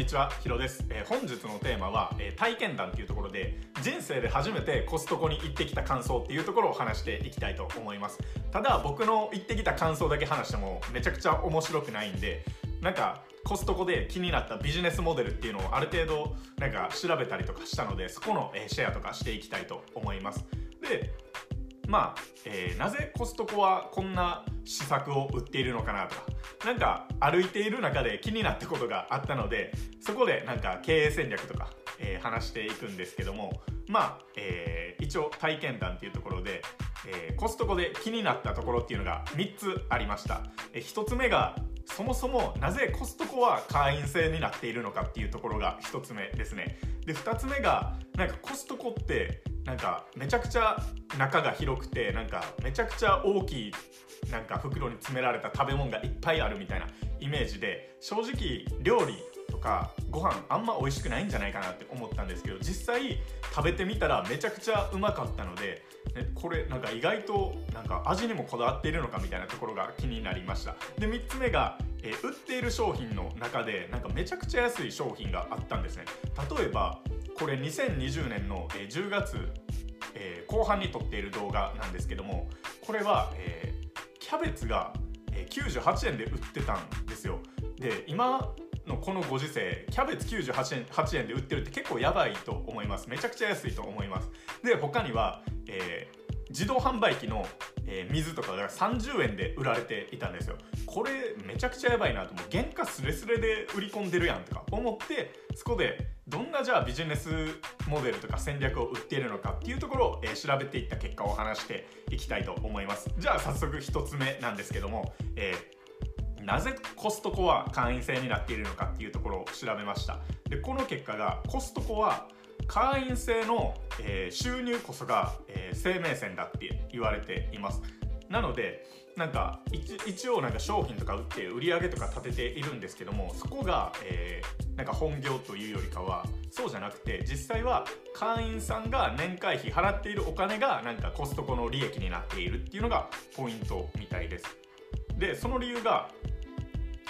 にちは、ヒロです、えー本日のテーマは、えー体験談っていうところで人生で初めてコストコに行ってきた感想っていうところを話していきたいと思います。ただ僕の行ってきた感想だけ話してもめちゃくちゃ面白くないんでなんかコストコで気になったビジネスモデルっていうのをある程度なんか調べたりとかしたのでそこの、えーシェアとかしていきたいと思います。でまあ、えーなぜコストコはこんな施策を売っているのかなとかなんか歩いている中で気になったことがあったのでそこでなんか経営戦略とか、えー話していくんですけどもまあ、えー一応体験談っていうところで、えーコストコで気になったところっていうのが3つありました、え1つ目がそもそもなぜコストコは会員制になっているのかっていうところが1つ目ですね。で2つ目がなんかコストコってなんかめちゃくちゃ中が広くてなんかめちゃくちゃ大きいなんか袋に詰められた食べ物がいっぱいあるみたいなイメージで正直料理とかご飯あんま美味しくないんじゃないかなって思ったんですけど実際食べてみたらめちゃくちゃうまかったのでねこれなんか意外となんか味にもこだわっているのかみたいなところが気になりました。で3つ目が、えー売っている商品の中でなんかめちゃくちゃ安い商品があったんですね。例えばこれ2020年の10月、え後半に撮っている動画なんですけどもこれは、えキャベツが98円で売ってたんですよ。で今のこのご時世キャベツ98円 ,8 円で売ってるって結構やばいと思います。めちゃくちゃ安いと思います。で他には、えー自動販売機の、えー水とかが30円で売られていたんですよ。これめちゃくちゃやばいなと思う。原価スレスレで売り込んでるやんとか思ってそこでどんなじゃあビジネスモデルとか戦略を売っているのかっていうところを、え調べていった結果を話していきたいと思います。じゃあ早速1つ目なんですけども、えーなぜコストコは会員制になっているのかっていうところを調べました。でこの結果がコストコは会員制の、えー収入こそが、え生命線だって言われています。なのでなんか一一応なんか商品とか売って売り上げとか立てているんですけどもそこが、えーなんか本業というよりかはそうじゃなくて実際は会員さんが年会費払っているお金がなんかコストコの利益になっているっていうのがポイントみたいです。でその理由が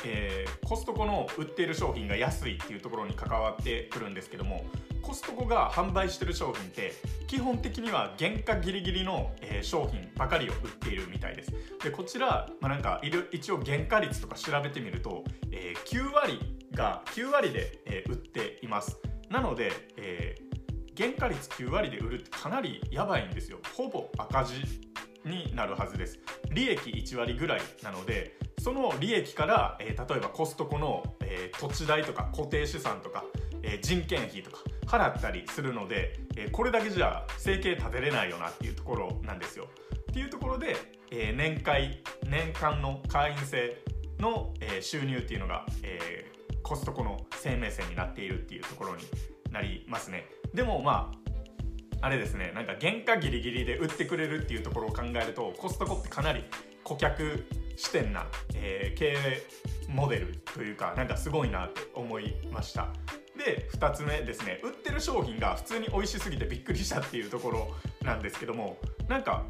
えーコストコの売っている商品が安いっていうところに関わってくるんですけどもコストコが販売してる商品って基本的には原価ギリギリの、えー商品ばかりを売っているみたいです。でこちら、まあ、なんか一応原価率とか調べてみると、えー9割が9割で、えー売っています。なので、えー原価率9割で売るってかなりやばいんですよ。ほぼ赤字になるはずです。利益1割ぐらいなのでその利益から、えー例えばコストコの、えー土地代とか固定資産とか、えー人件費とか払ったりするので、えこれだけじゃ生計立てれないよなっていうところなんですよ。っていうところで、え年会年間の会員制の、え収入っていうのが、えコストコの生命線になっているっていうところになりますね。でもまああれですねなんか原価ギリギリで売ってくれるっていうところを考えるとコストコってかなり顧客視点な、えー経営モデルというかなんかすごいなって思いましたで2つ目ですね。売ってる商品が普通に美味しすぎてびっくりしたっていうところなんですけどもなんか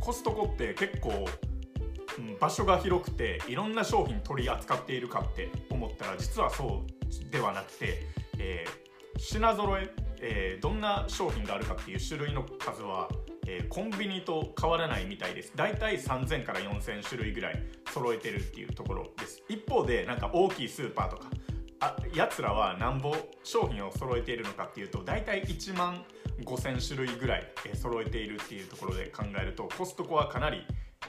コストコって結構うん場所が広くていろんな商品取り扱っているかって思ったら実はそうではなくて、えー品揃ええーどんな商品があるかっていう種類の数は、えーコンビニと変わらないみたいです。だいたい3000から4000種類ぐらい揃えてるっていうところです。一方でなんか大きいスーパーとかあやつらはなんぼ商品を揃えているのかっていうと大体1万5000種類ぐらい、揃えているっていうところで考えるとコストコはかなり、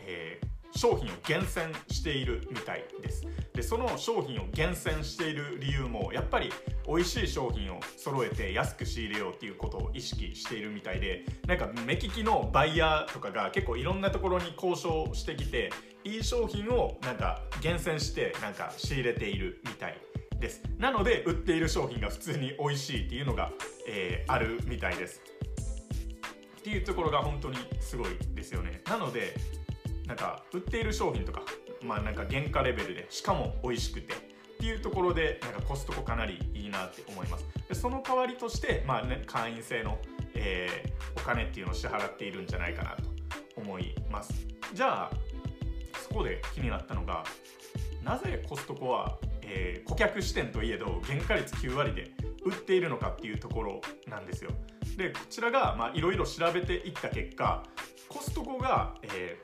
えー商品を厳選しているみたいです。でその商品を厳選している理由もやっぱり美味しい商品を揃えて安く仕入れようっていうことを意識しているみたいでなんか目利きのバイヤーとかが結構いろんなところに交渉してきていい商品をなんか厳選してなんか仕入れているみたいです。なので売っている商品が普通に美味しいっていうのが、えーあるみたいです。っていうところが本当にすごいですよね。なのでなんか売っている商品とかまあなんか原価レベルでしかも美味しくてっていうところでなんかコストコかなりいいなって思います。でその代わりとしてまあね会員制の、えーお金っていうのを支払っているんじゃないかなと思います。じゃあそこで気になったのがなぜコストコは、えー、顧客視点といえど原価率9割で売っているのかっていうところなんですよ。でこちらがいろいろ調べていった結果コストコが、え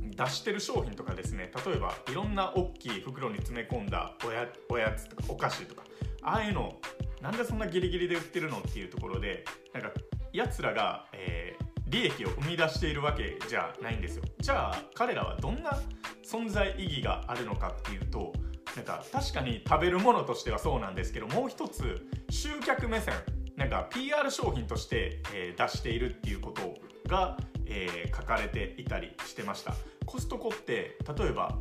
ー、出してる商品とかですね例えばいろんな大きい袋に詰め込んだおやおやつとかお菓子とかああいうのなんでそんなギリギリで売ってるのっていうところでなんかやつらが、えー、利益を生み出しているわけじゃないんですよ。じゃあ彼らはどんな存在意義があるのかっていうとなんか確かに食べるものとしてはそうなんですけどもう一つ集客目線なんか PR 商品として、えー、出しているっていうことが、えー、書かれていたりしてました。コストコって例えば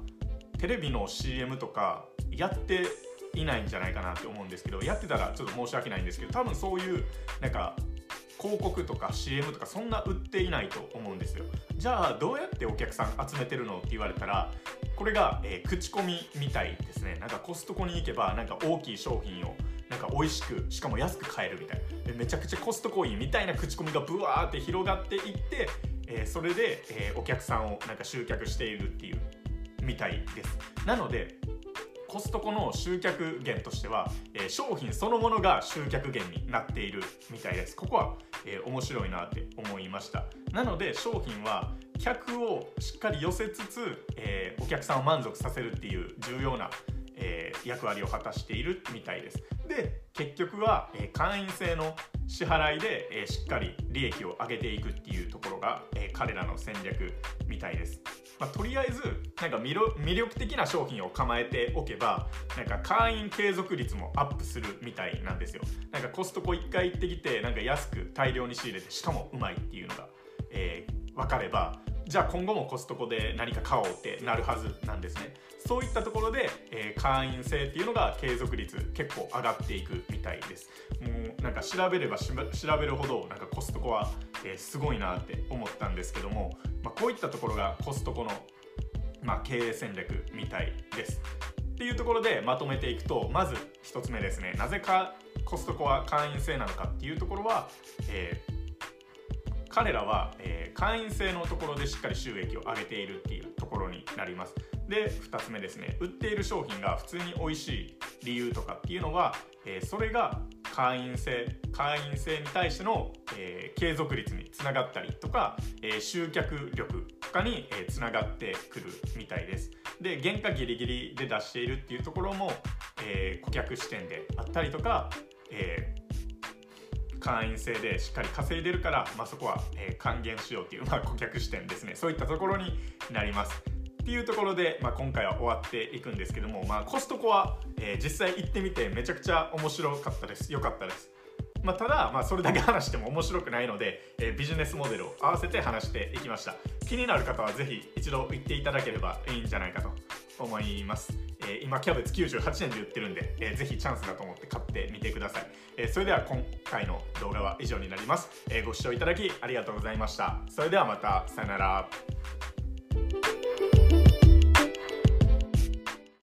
テレビの CM とかやっていないんじゃないかなって思うんですけどやってたらちょっと申し訳ないんですけど多分そういうなんか広告とか CM とかそんな売っていないと思うんですよ。じゃあどうやってお客さん集めてるのって言われたらこれが、えー、口コミみたいですね。なんかコストコに行けばなんか大きい商品をなんか美味しくしかも安く買えるみたいな。めちゃくちゃコストコインみたいな口コミがブワーって広がっていって、えー、それで、えー、お客さんをなんか集客しているっていうみたいです。なのでコストコの集客源としては、えー、商品そのものが集客源になっているみたいです。ここは、えー、面白いなって思いました。なので商品は客をしっかり寄せつつ、えー、お客さんを満足させるっていう重要な、え役割を果たしているみたいです。で結局は、え会員制の支払いで、えしっかり利益を上げていくっていうところが、え彼らの戦略みたいです。まあ、とりあえずなんか魅力的な商品を構えておけばなんか会員継続率もアップするみたいなんですよ。なんかコストコ1回行ってきてなんか安く大量に仕入れてしかもうまいっていうのが、えー、分かればじゃあ今後もコストコで何か買おうってなるはずなんですね。そういったところで、えー、会員制っていうのが継続率結構上がっていくみたいです。もうなんか調べれば調べるほどなんかコストコは、えー、すごいなって思ったんですけども、まあ、こういったところがコストコの、まあ、経営戦略みたいです。っていうところでまとめていくとまず1つ目ですね。なぜかコストコは会員制なのかっていうところは、えー彼らは、えー、会員制のところでしっかり収益を上げているっていうところになります。で2つ目ですね。売っている商品が普通に美味しい理由とかっていうのは、えー、それが会員制会員制に対しての、えー、継続率につながったりとか、えー、集客力とかに、えー、つながってくるみたいです。で原価ギリギリで出しているっていうところも、え顧客視点であったりとか、え会員制でしっかり稼いでるから、まあ、そこは、えー、還元しようっていう、まあ、顧客視点ですね。そういったところになります。っていうところで、まあ、今回は終わっていくんですけども、まあ、コストコは、えー、実際行ってみてめちゃくちゃ面白かったです。良かったです。まあ、ただ、まあ、それだけ話しても面白くないので、えー、ビジネスモデルを合わせて話していきました。気になる方はぜひ一度行っていただければいいんじゃないかと思います。えー、今キャベツ98円で売ってるんで、えー、ぜひチャンスだと思って買ってみてください、えー、それでは今回の動画は以上になります、えー、ご視聴いただきありがとうございました。それではまた。さよなら。